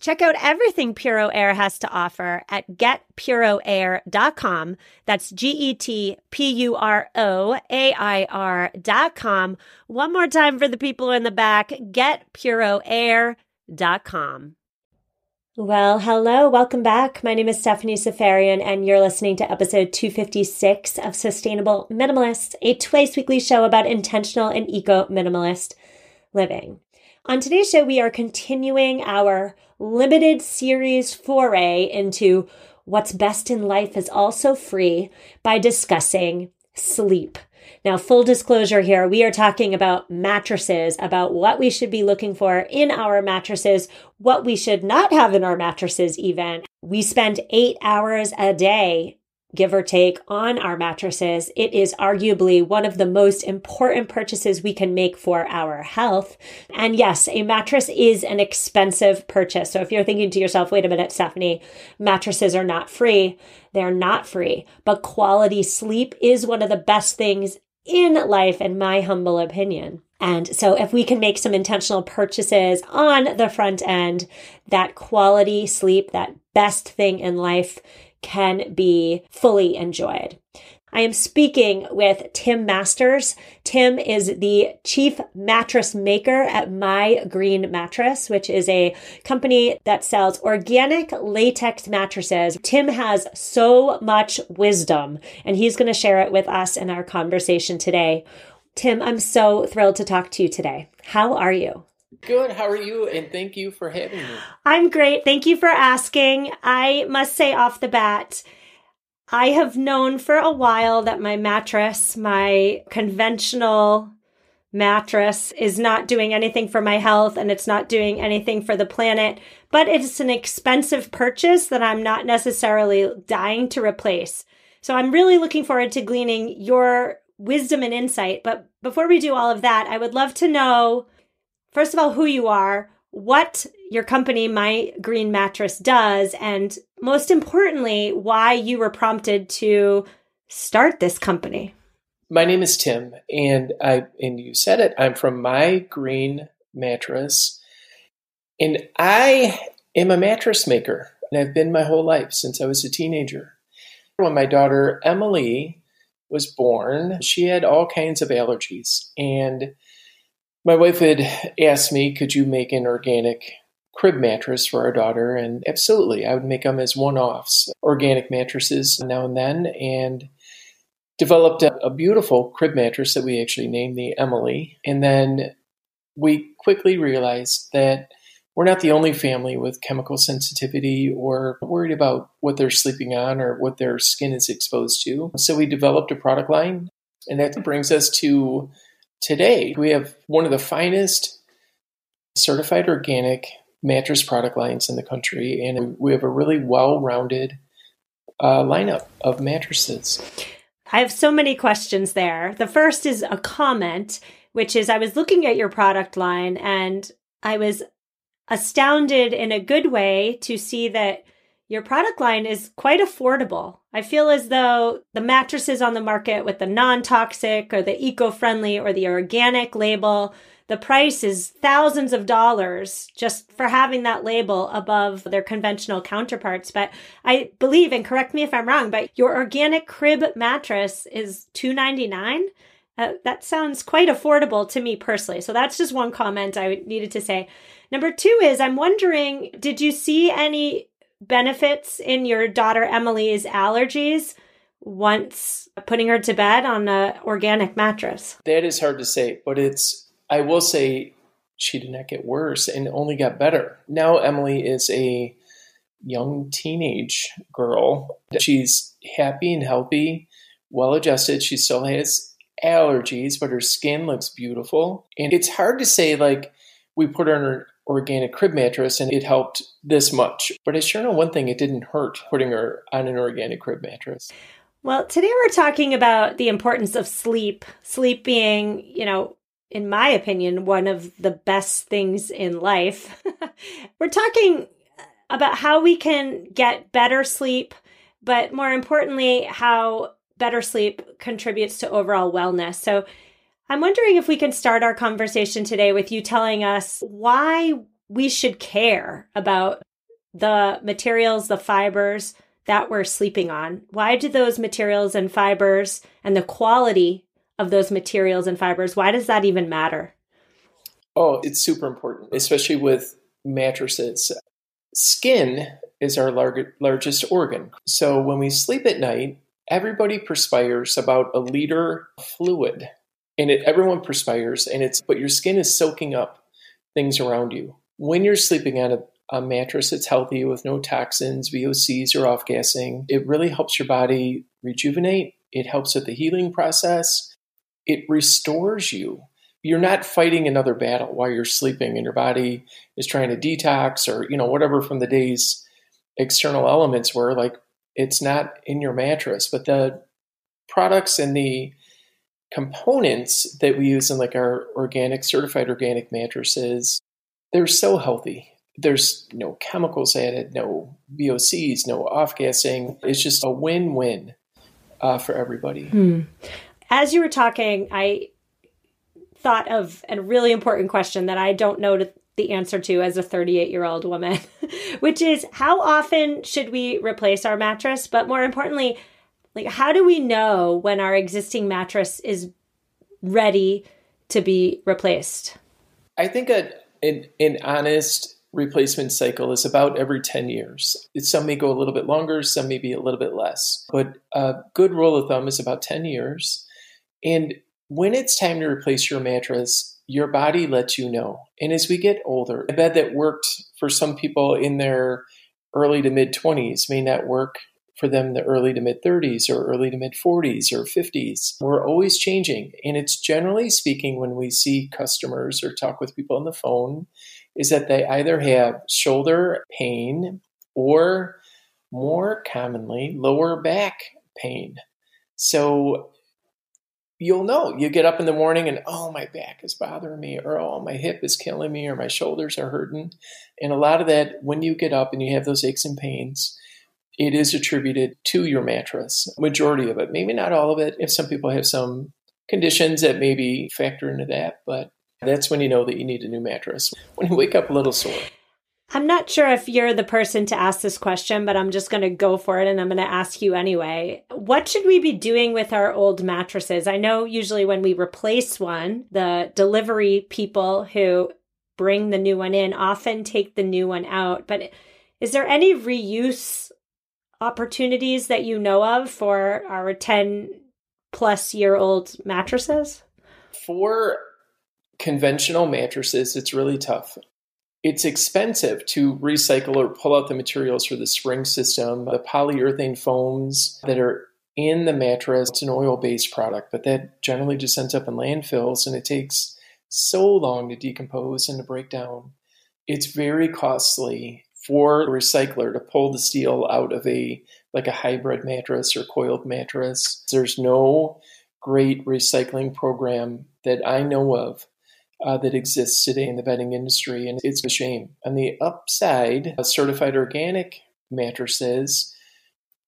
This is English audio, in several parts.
Check out everything Puro Air has to offer at getpuroair.com. That's G E T P U R O A I R.com. One more time for the people in the back getpuroair.com. Well, hello, welcome back. My name is Stephanie Seferian, and you're listening to episode 256 of Sustainable Minimalist, a twice weekly show about intentional and eco minimalist living. On today's show, we are continuing our limited series foray into what's best in life is also free by discussing sleep. Now, full disclosure here, we are talking about mattresses, about what we should be looking for in our mattresses, what we should not have in our mattresses, even. We spend eight hours a day give or take on our mattresses, it is arguably one of the most important purchases we can make for our health. And yes, a mattress is an expensive purchase. So if you're thinking to yourself, wait a minute, Stephanie, mattresses are not free. They're not free, but quality sleep is one of the best things in life, in my humble opinion. And so if we can make some intentional purchases on the front end, that quality sleep, that best thing in life can be fully enjoyed. I am speaking with Tim Masters. Tim is the chief mattress maker at My Green Mattress, which is a company that sells organic latex mattresses. Tim has so much wisdom, and he's going to share it with us in our conversation today. Tim, I'm so thrilled to talk to you today. How are you? Good. How are you? And thank you for having me. I'm great. Thank you for asking. I must say off the bat, I have known for a while that my mattress, my conventional mattress, is not doing anything for my health and it's not doing anything for the planet, but it's an expensive purchase that I'm not necessarily dying to replace. So I'm really looking forward to gleaning your wisdom and insight. But before we do all of that, I would love to know first of all, who you are, what your company, My Green Mattress, does, and most importantly, why you were prompted to start this company. My name is Tim, and I and you said it. I'm from My Green Mattress, and I am a mattress maker, and I've been my whole life since I was a teenager. When my daughter Emily was born, she had all kinds of allergies, and my wife had asked me, could you make an organic crib mattress for our daughter? And absolutely, I would make them as one offs, organic mattresses now and then, and developed a, a, beautiful crib mattress that we actually named the Emily. And then we quickly realized that we're not the only family with chemical sensitivity or worried about what they're sleeping on or what their skin is exposed to. So we developed a product line, and that brings us to Today, we have one of the finest certified organic mattress product lines in the country, and we have a really well rounded uh, lineup of mattresses. I have so many questions there. The first is a comment, which is I was looking at your product line and I was astounded in a good way to see that your product line is quite affordable. I feel as though the mattresses on the market with the non toxic or the eco friendly or the organic label, the price is thousands of dollars just for having that label above their conventional counterparts. But I believe, and correct me if I'm wrong, but your organic crib mattress is 299. Uh, that sounds quite affordable to me personally. So that's just one comment I needed to say. Number two is I'm wondering, did you see any benefits in your daughter Emily's allergies once putting her to bed on an organic mattress? That is hard to say, but it's, I will say, she did not get worse and only got better. Now Emily is a young teenage girl. She's happy and healthy, well adjusted. She still has allergies, but her skin looks beautiful. And it's hard to say, like, we put her an organic crib mattress and it helped this much. But I sure know one thing it didn't hurt putting her on an organic crib mattress. Well, today we're talking about the importance of sleep. Sleep being, you know, in my opinion, one of the best things in life. we're talking about how we can get better sleep, but more importantly, how better sleep contributes to overall wellness. So, I'm wondering if we can start our conversation today with you telling us why we should care about the materials, the fibers that we're sleeping on. Why do those materials and fibers and the quality of those materials and fibers, why does that even matter? Oh, it's super important, especially with mattresses. Skin is our lar- largest organ. So when we sleep at night, everybody perspires about a liter of fluid. And it, everyone perspires, and it's but your skin is soaking up things around you. When you're sleeping on a, a mattress that's healthy with no toxins, VOCs, or off gassing, it really helps your body rejuvenate. It helps with the healing process. It restores you you're not fighting another battle while you're sleeping and your body is trying to detox or you know whatever from the day's external elements were like it's not in your mattress but the products and the components that we use in like our organic certified organic mattresses they're so healthy there's no chemicals added no vocs no off-gassing it's just a win-win uh, for everybody hmm. as you were talking i thought of a really important question that I don't know the answer to as a 38 year old woman, which is how often should we replace our mattress? But more importantly, like how do we know when our existing mattress is ready to be replaced? I think a, an, an honest replacement cycle is about every 10 years. Some may go a little bit longer, some may be a little bit less. But a good rule of thumb is about 10 years. And when it's time to replace your mattress, your body lets you know. And as we get older, a bed that worked for some people in their early to mid 20s may not work for them the early to mid 30s or early to mid 40s or 50s. We're always changing. And it's generally speaking, when we see customers or talk with people on the phone, is that they either have shoulder pain or more commonly lower back pain. So you'll know. You get up in the morning and, oh, my back is bothering me, or oh, my hip is killing me, or my shoulders are hurting. And a lot of that, when you get up and you have those aches and pains, it is attributed to your mattress. Majority of it, maybe not all of it. If some people have some conditions that maybe factor into that, but that's when you know that you need a new mattress. When you wake up a little sore. I'm not sure if you're the person to ask this question, but I'm just going to go for it and I'm going to ask you anyway. What should we be doing with our old mattresses? I know usually when we replace one, the delivery people who bring the new one in often take the new one out, but is there any reuse opportunities that you know of for our 10 plus year old mattresses? For conventional mattresses, it's really tough it's expensive to recycle or pull out the materials for the spring system. The polyurethane foams that are in the mattress, it's an oil based product, but that generally just ends up in landfills and it takes so long to decompose and to break down. It's very costly for a recycler to pull the steel out of a like a hybrid mattress or coiled mattress. There's no great recycling program that I know of uh, that exists today in the bedding industry, and it's a shame. On the upside, certified organic mattresses,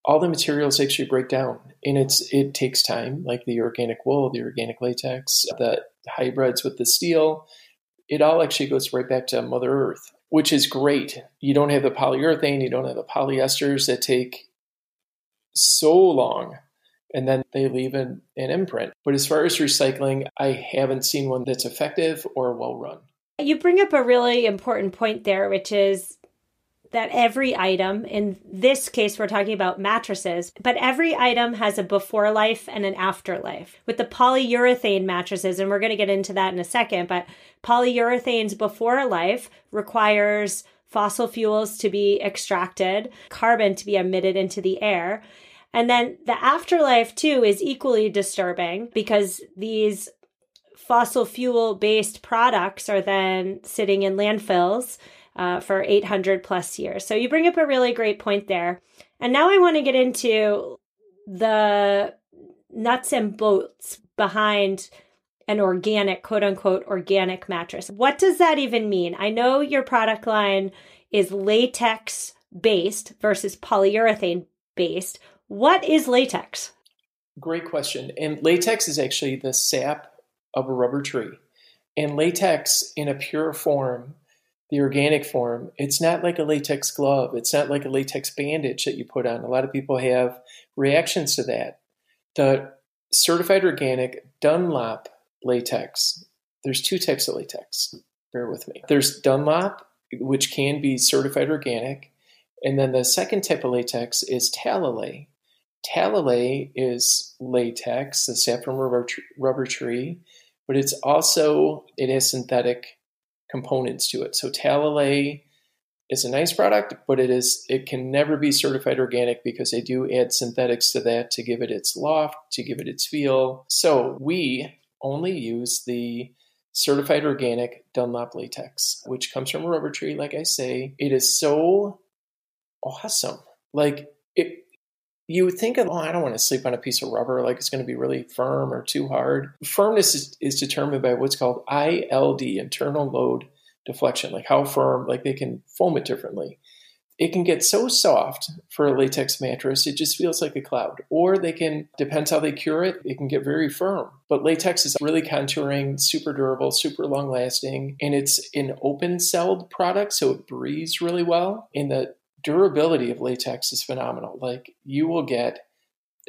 all the materials actually break down, and it's it takes time, like the organic wool, the organic latex, the hybrids with the steel. It all actually goes right back to Mother Earth, which is great. You don't have the polyurethane, you don't have the polyesters that take so long and then they leave an, an imprint. But as far as recycling, I haven't seen one that's effective or well run. You bring up a really important point there, which is that every item, in this case, we're talking about mattresses, but every item has a before life and an afterlife. With the polyurethane mattresses, and we're going to get into that in a second, but polyurethane's before life requires fossil fuels to be extracted, carbon to be emitted into the air. And then the afterlife, too, is equally disturbing because these fossil fuel based products are then sitting in landfills uh, for 800 plus years. So you bring up a really great point there. And now I want to get into the nuts and bolts behind an organic, quote unquote, organic mattress. What does that even mean? I know your product line is latex based versus polyurethane based. What is latex? Great question. And latex is actually the sap of a rubber tree. And latex in a pure form, the organic form, it's not like a latex glove. It's not like a latex bandage that you put on. A lot of people have reactions to that. The certified organic Dunlop latex, there's two types of latex. Bear with me. There's Dunlop, which can be certified organic. And then the second type of latex is Talalay. Talalay is latex, the rubber, rubber tree, but it's also, it has synthetic components to it. So Talalay is a nice product, but it is it can never be certified organic because they do add synthetics to that to give it its loft, to give it its feel. So we only use the certified organic Dunlop latex, which comes from a rubber tree, like I say. It is so awesome. Like it you would think of, oh, I don't want to sleep on a piece of rubber, like it's going to be really firm or too hard. Firmness is, is determined by what's called ILD, internal load deflection, like how firm, like they can foam it differently. It can get so soft for a latex mattress, it just feels like a cloud. Or they can, depends how they cure it, it can get very firm. But latex is really contouring, super durable, super long lasting, and it's an open celled product, so it breathes really well. And the durability of latex is phenomenal. Like you will get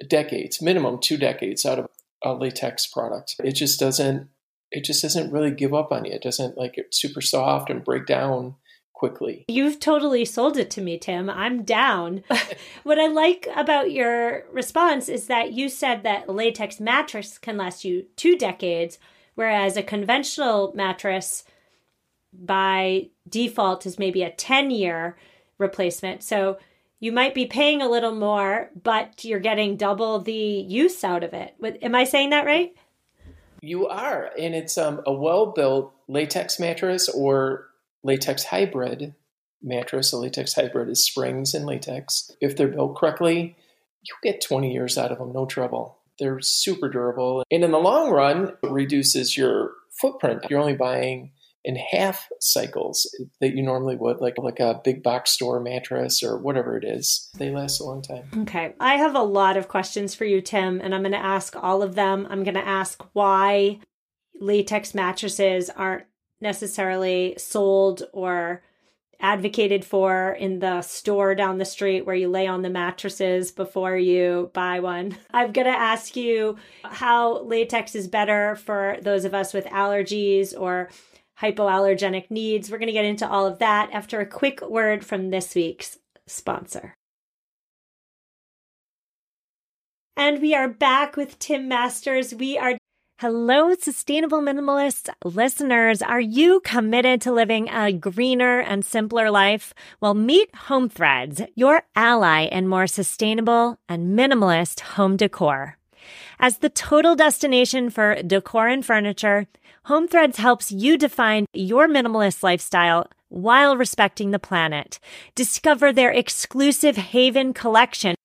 decades, minimum two decades out of a latex product. It just doesn't it just doesn't really give up on you. It doesn't like it's super soft and break down quickly. You've totally sold it to me, Tim. I'm down. what I like about your response is that you said that latex mattress can last you two decades, whereas a conventional mattress by default is maybe a 10 year replacement. So you might be paying a little more, but you're getting double the use out of it. Am I saying that right? You are, and it's um, a well-built latex mattress or latex hybrid mattress. A latex hybrid is springs and latex. If they're built correctly, you get 20 years out of them, no trouble. They're super durable, and in the long run, it reduces your footprint. You're only buying in half cycles that you normally would, like like a big box store mattress or whatever it is. They last a long time. Okay. I have a lot of questions for you, Tim, and I'm going to ask all of them. I'm going to ask why latex mattresses aren't necessarily sold or advocated for in the store down the street where you lay on the mattresses before you buy one. I'm going to ask you how latex is better for those of us with allergies or hypoallergenic needs. We're going to get into all of that after a quick word from this week's sponsor. And we are back with Tim Masters. We are Hello, sustainable minimalist listeners. Are you committed to living a greener and simpler life? Well, meet Home Threads, your ally in more sustainable and minimalist home decor. As the total destination for decor and furniture, Home Threads helps you define your minimalist lifestyle while respecting the planet. Discover their exclusive Haven collection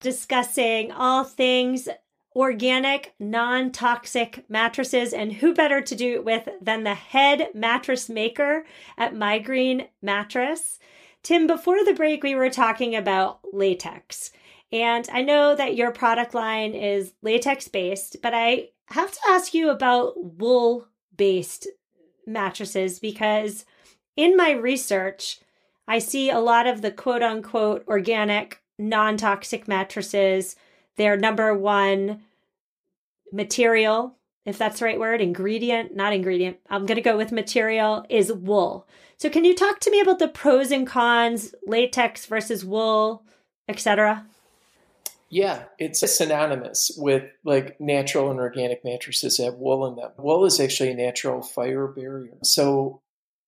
discussing all things organic, non toxic mattresses. And who better to do it with than the head mattress maker at My Green Mattress? Tim, before the break, we were talking about latex. And I know that your product line is latex based, but I have to ask you about wool based mattresses because in my research, I see a lot of the quote unquote organic non toxic mattresses. Their number one material, if that's the right word, ingredient, not ingredient, I'm going to go with material, is wool. So, can you talk to me about the pros and cons, latex versus wool, etc.? Yeah, it's synonymous with like natural and organic mattresses that have wool in them. Wool is actually a natural fire barrier. So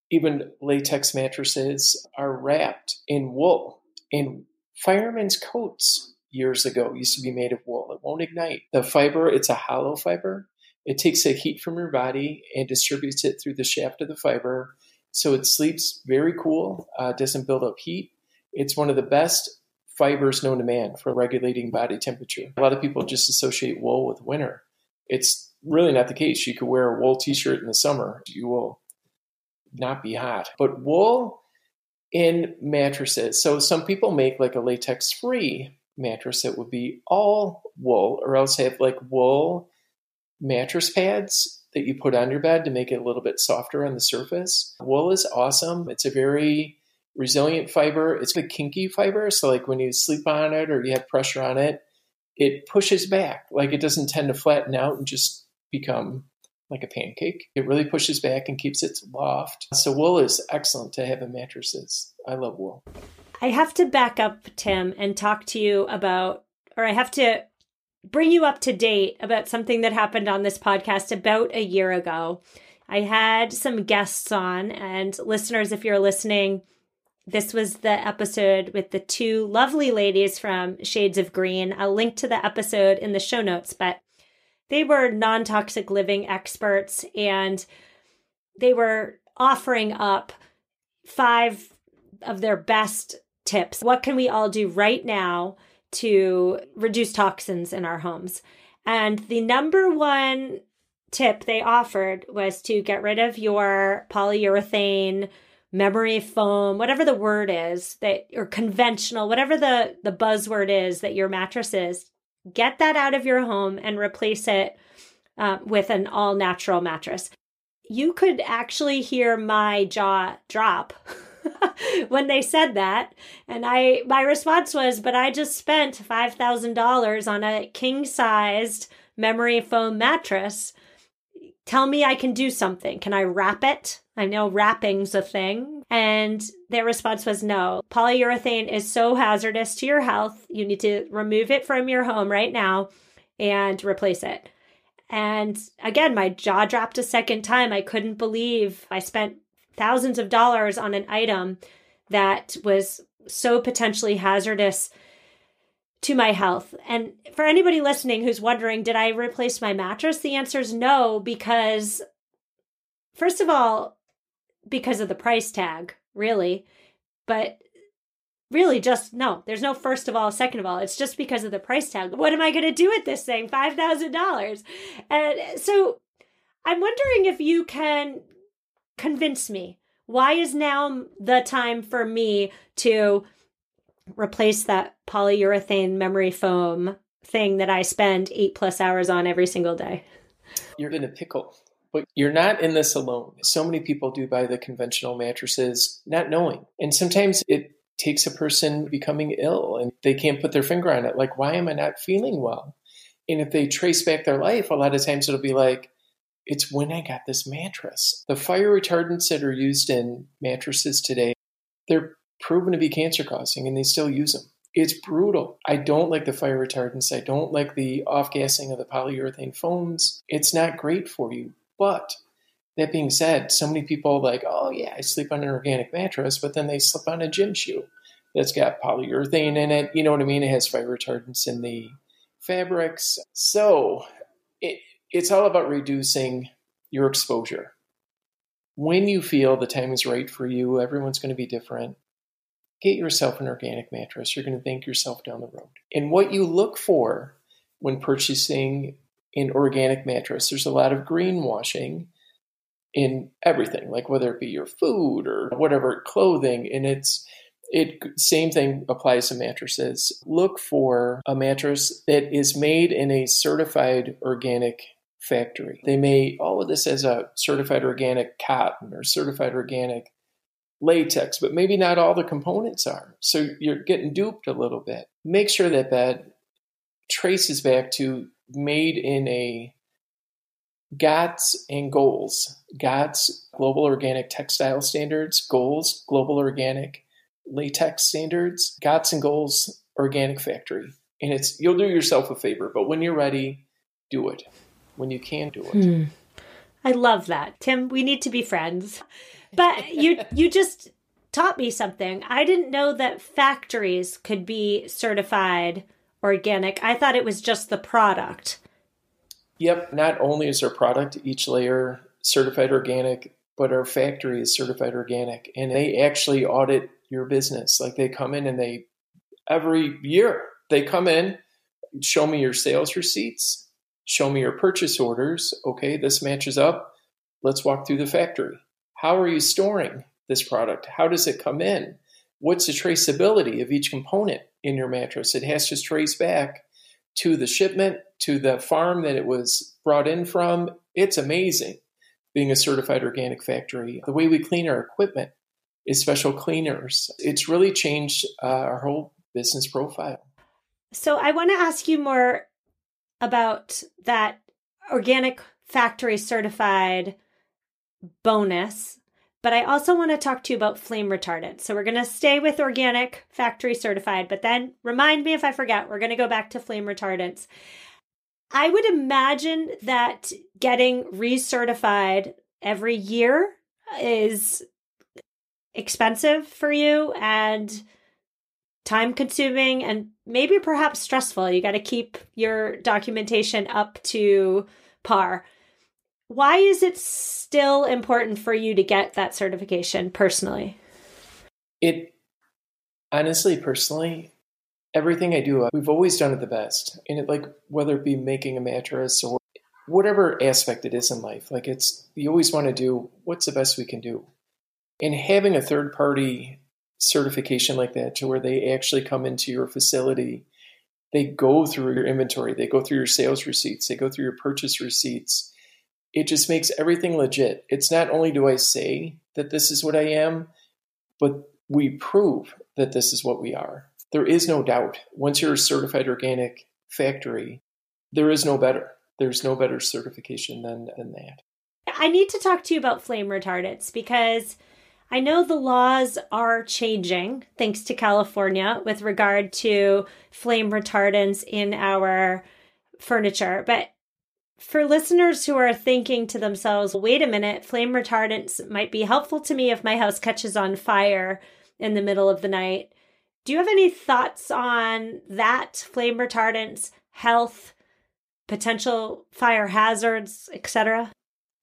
even latex mattresses are wrapped in wool. And Firemen's coats years ago used to be made of wool. It won't ignite. The fiber, it's a hollow fiber. It takes the heat from your body and distributes it through the shaft of the fiber. So it sleeps very cool, uh, doesn't build up heat. It's one of the best fibers known to man for regulating body temperature. A lot of people just associate wool with winter. It's really not the case. You could wear a wool t shirt in the summer, you will not be hot. But wool in mattresses. So some people make like a latex free mattress that would be all wool, or else have like wool mattress pads that you put on your bed to make it a little bit softer on the surface. Wool is awesome. It's a very resilient fiber. It's a kinky fiber. So, like when you sleep on it or you have pressure on it, it pushes back. Like it doesn't tend to flatten out and just become like a pancake. It really pushes back and keeps its loft. So wool is excellent to have in mattresses. I love wool. I have to back up, Tim, and talk to you about, or I have to bring you up to date about something that happened on this podcast about a year ago. I had some guests on, and listeners, if you're listening, this was the episode with the two lovely ladies from Shades of Green. I'll link to the episode in the show notes, but they were non toxic living experts and they were offering up five of their best tips. What can we all do right now to reduce toxins in our homes? And the number one tip they offered was to get rid of your polyurethane memory foam whatever the word is that or conventional whatever the the buzzword is that your mattress is get that out of your home and replace it uh, with an all natural mattress. You could actually hear my jaw drop when they said that. And I, my response was, but I just spent $5,000 on a king sized memory foam mattress. Tell me I can do something. Can I wrap it? I know wrapping's a thing. And their response was no. Polyurethane is so hazardous to your health. You need to remove it from your home right now and replace it. And again, my jaw dropped a second time. I couldn't believe I spent thousands of dollars on an item that was so potentially hazardous to my health. And for anybody listening who's wondering, did I replace my mattress? The answer is no, because first of all, because of the price tag, really. But really just no, there's no first of all, second of all. It's just because of the price tag. What am I going to do with this thing? $5,000. And so I'm wondering if you can convince me. Why is now the time for me to replace that polyurethane memory foam thing that I spend eight plus hours on every single day. You're in a pickle, but you're not in this alone. So many people do buy the conventional mattresses not knowing. And sometimes it takes a person becoming ill and they can't put their finger on it. Like, why am I not feeling well? And if they trace back their life, a lot of times it'll be like, it's when I got this mattress. The fire retardants that are used in mattresses today, they're proven to be cancer causing and they still use them. It's brutal. I don't like the fire retardants. I don't like the off gassing of the polyurethane foams. It's not great for you. But that being said, so many people like, oh yeah, I sleep on an organic mattress, but then they slip on a gym shoe that's got polyurethane in it. You know what I mean? It has fire retardants in the fabrics. So it, it's all about reducing your exposure. When you feel the time is right for you, everyone's going to be different. Get yourself an organic mattress. You're going to thank yourself down the road. And what you look for when purchasing an organic mattress, there's a lot of greenwashing in everything, like whether it be your food or whatever clothing. And it's it same thing applies to mattresses. Look for a mattress that is made in a certified organic factory. They may all of this as a certified organic cotton or certified organic latex, but maybe not all the components are. So you're getting duped a little bit. Make sure that bed traces back to made in a GOTS and GOLS. GOTS, Global Organic Textile Standards, GOLS, Global Organic Latex Standards, GOTS and GOLS, Organic Factory. And it's you'll do yourself a favor, but when you're ready, do it. When you can do it. Hmm. I love that. Tim, we need to be friends. But you you just taught me something. I didn't know that factories could be certified organic. I thought it was just the product. Yep, not only is our product each layer certified organic, but our factory is certified organic and they actually audit your business. Like they come in and they every year they come in, show me your sales receipts, show me your purchase orders. Okay, this matches up. Let's walk through the factory. How are you storing this product? How does it come in? What's the traceability of each component in your mattress? It has to trace back to the shipment, to the farm that it was brought in from. It's amazing being a certified organic factory. The way we clean our equipment is special cleaners. It's really changed uh, our whole business profile. So I want to ask you more about that organic factory certified bonus, but I also want to talk to you about flame retardant. So we're going to stay with organic factory certified, but then remind me if I forget, we're going to go back to flame retardants. I would imagine that getting recertified every year is expensive for you and time consuming and maybe perhaps stressful. You got to keep your documentation up to par. Why is it still important for you to get that certification personally? It honestly, personally, everything I do, we've always done it the best. And it like whether it be making a mattress or whatever aspect it is in life, like it's you always want to do what's the best we can do. And having a third party certification like that to where they actually come into your facility, they go through your inventory, they go through your sales receipts, they go through your purchase receipts. It just makes everything legit. It's not only do I say that this is what I am, but we prove that this is what we are. There is no doubt. Once you're a certified organic factory, there is no better. There's no better certification than, than that. I need to talk to you about flame retardants because I know the laws are changing thanks to California with regard to flame retardants in our furniture. But for listeners who are thinking to themselves, wait a minute, flame retardants might be helpful to me if my house catches on fire in the middle of the night. Do you have any thoughts on that, flame retardants, health, potential fire hazards, etc.?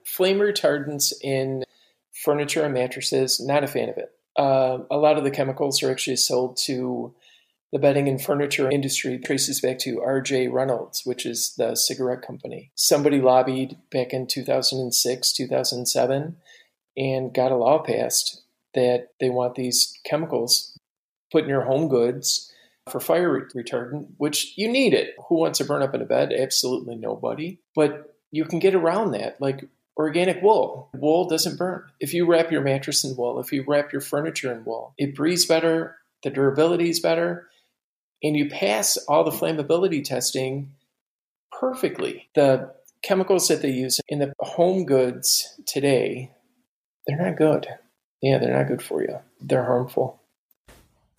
Flame retardants in furniture and mattresses, not a fan of it. Uh, a lot of the chemicals are actually sold to the bedding and furniture industry traces back to RJ Reynolds, which is the cigarette company. Somebody lobbied back in 2006, 2007, and got a law passed that they want these chemicals put in your home goods for fire retardant, which you need it. Who wants to burn up in a bed? Absolutely nobody. But you can get around that. Like organic wool. Wool doesn't burn. If you wrap your mattress in wool, if you wrap your furniture in wool, it breathes better, the durability is better, and you pass all the flammability testing perfectly. The chemicals that they use in the home goods today, they're not good. Yeah, they're not good for you. They're harmful.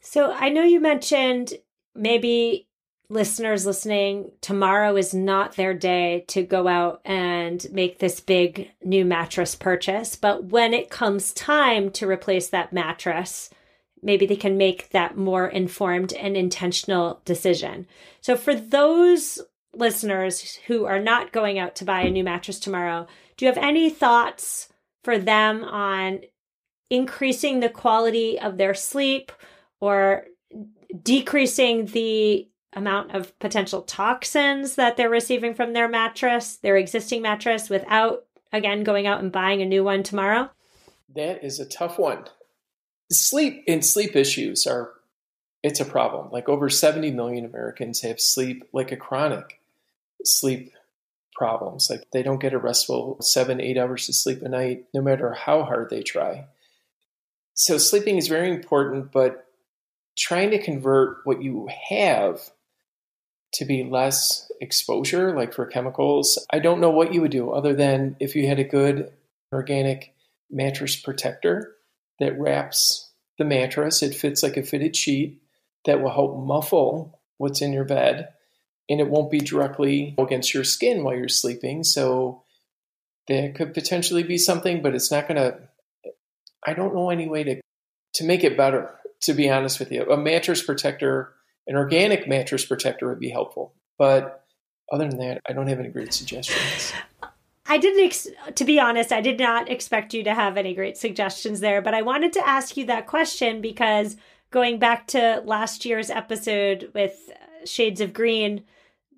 So I know you mentioned maybe listeners listening, tomorrow is not their day to go out and make this big new mattress purchase. But when it comes time to replace that mattress, maybe they can make that more informed and intentional decision. So for those listeners who are not going out to buy a new mattress tomorrow, do you have any thoughts for them on increasing the quality of their sleep or decreasing the amount of potential toxins that they're receiving from their mattress, their existing mattress, without again going out and buying a new one tomorrow? That is a tough one. Sleep and sleep issues are it's a problem. Like over 70 million Americans have sleep like a chronic sleep problems. Like they don't get a restful seven, eight hours of sleep a night, no matter how hard they try. So sleeping is very important, but trying to convert what you have to be less exposure, like for chemicals. I don't know what you would do other than if you had a good organic mattress protector that wraps the mattress, it fits like a fitted sheet that will help muffle what's in your bed and it won't be directly against your skin while you're sleeping. So there could potentially be something, but it's not going to. I don't know any way to to make it better. To be honest with you, a mattress protector an organic mattress protector would be helpful. But other than that, I don't have any great suggestions. I didn't, ex- to be honest, I did not expect you to have any great suggestions there, but I wanted to ask you that question because going back to last year's episode with uh, Shades of Green,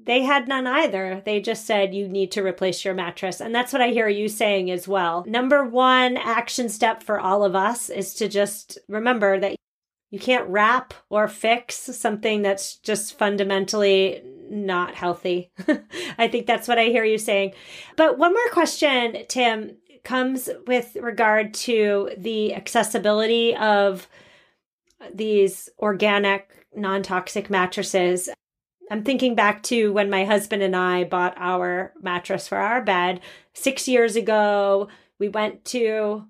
they had none either. They just said you need to replace your mattress. And that's what I hear you saying as well. Number one action step for all of us is to just remember that you can't wrap or fix something that's just fundamentally not healthy. I think that's what I hear you saying. But one more question, Tim, comes with regard to the accessibility of these organic, non toxic mattresses. I'm thinking back to when my husband and I bought our mattress for our bed six years ago. We went to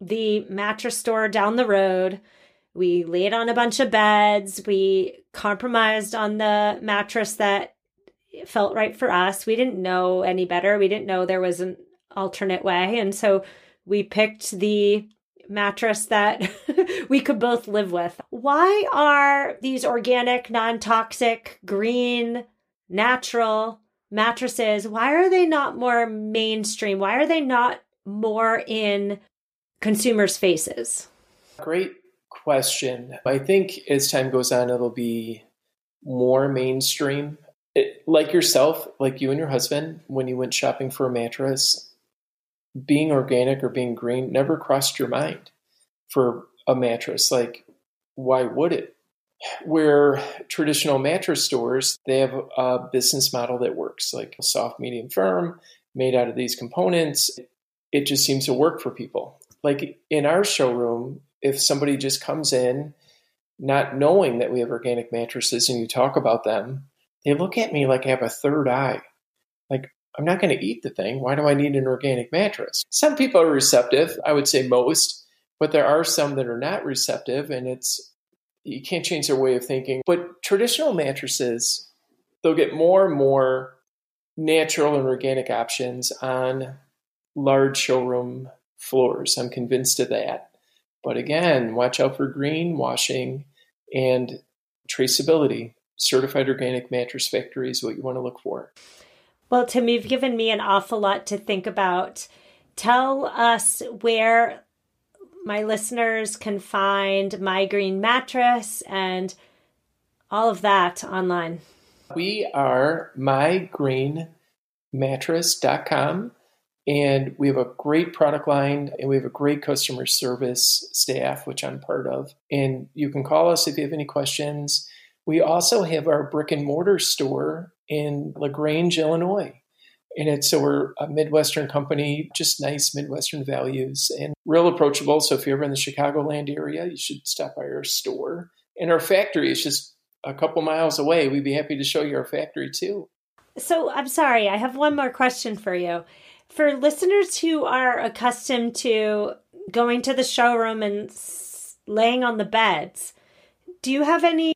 the mattress store down the road we laid on a bunch of beds. We compromised on the mattress that felt right for us. We didn't know any better. We didn't know there was an alternate way. And so we picked the mattress that we could both live with. Why are these organic, non toxic, green, natural mattresses, why are they not more mainstream? Why are they not more in consumers' faces? Great question. I think as time goes on, it'll be more mainstream. It, like yourself, like you and your husband, when you went shopping for a mattress, being organic or being green never crossed your mind for a mattress. Like, why would it? Where traditional mattress stores, they have a business model that works, like a soft, medium, firm, made out of these components. It just seems to work for people. Like in our showroom, if somebody just comes in not knowing that we have organic mattresses and you talk about them, they look at me like I have a third eye. Like, I'm not going to eat the thing. Why do I need an organic mattress? Some people are receptive. I would say most, but there are some that are not receptive, and it's you can't change their way of thinking. But traditional mattresses, they'll get more and more natural and organic options on large showroom floors. I'm convinced of that. But again, watch out for greenwashing and traceability. Certified organic mattress factory is what you want to look for. Well, Tim, you've given me an awful lot to think about. Tell us where my listeners can find my green mattress and all of that online. We are mygreenmattress.com And we have a great product line and we have a great customer service staff, which I'm part of. And you can call us if you have any questions. We also have our brick and mortar store in LaGrange, Illinois. And it's so we're a Midwestern company, just nice Midwestern values and real approachable. So if you're ever in the Chicagoland area, you should stop by our store. And our factory is just a couple miles away. We'd be happy to show you our factory too. So I'm sorry, I have one more question for you. For listeners who are accustomed to going to the showroom and laying on the beds, do you have any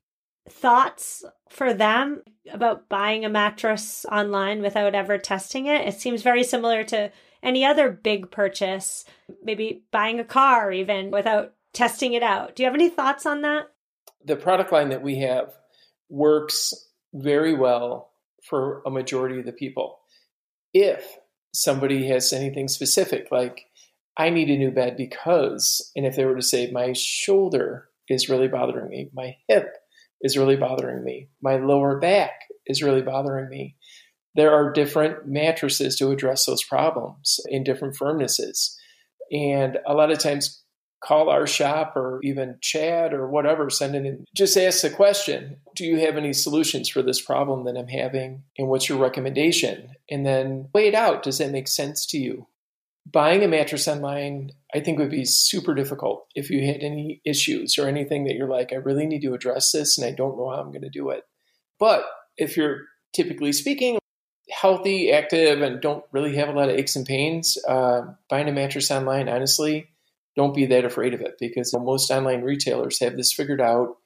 thoughts for them about buying a mattress online without ever testing it? It seems very similar to any other big purchase, maybe buying a car even without testing it out. Do you have any thoughts on that? The product line that we have works very well for a majority of the people. If somebody has anything specific, like I need a new bed because, and if they were to say, my shoulder is really bothering me, my hip is really bothering me, my lower back is really bothering me. There are different mattresses to address those problems in different firmnesses. And a lot of times, call our shop or even chat or whatever, send it in. Just ask the question Do you have any solutions for this problem that I'm having? And what's your recommendation? And then weigh it out. Does that make sense to you? Buying a mattress online, I think, would be super difficult if you had any issues or anything that you're like, I really need to address this and I don't know how I'm going to do it. But if you're typically speaking, healthy, active, and don't really have a lot of aches and pains, uh, buying a mattress online, honestly, don't be that afraid of it because most online retailers have this figured out.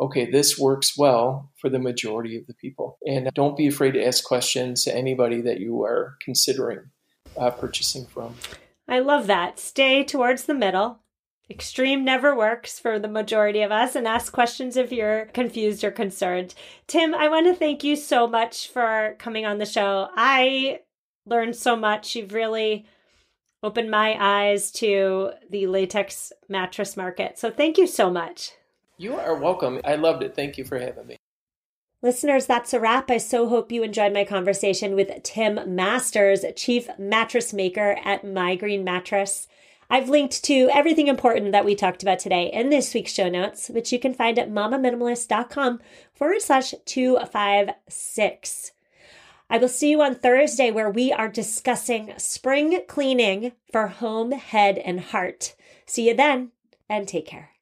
Okay, this works well for the majority of the people. And don't be afraid to ask questions to anybody that you are considering uh, purchasing from. I love that. Stay towards the middle. Extreme never works for the majority of us and ask questions if you're confused or concerned. Tim, I want to thank you so much for coming on the show. I learned so much. You've really opened my eyes to the latex mattress market. So thank you so much. You are welcome. I loved it. Thank you for having me. Listeners, that's a wrap. I so hope you enjoyed my conversation with Tim Masters, Chief Mattress Maker at My Green Mattress. I've linked to everything important that we talked about today in this week's show notes, which you can find at mamaminimalist.com forward slash 256. I will see you on Thursday where we are discussing spring cleaning for home, head, and heart. See you then and take care.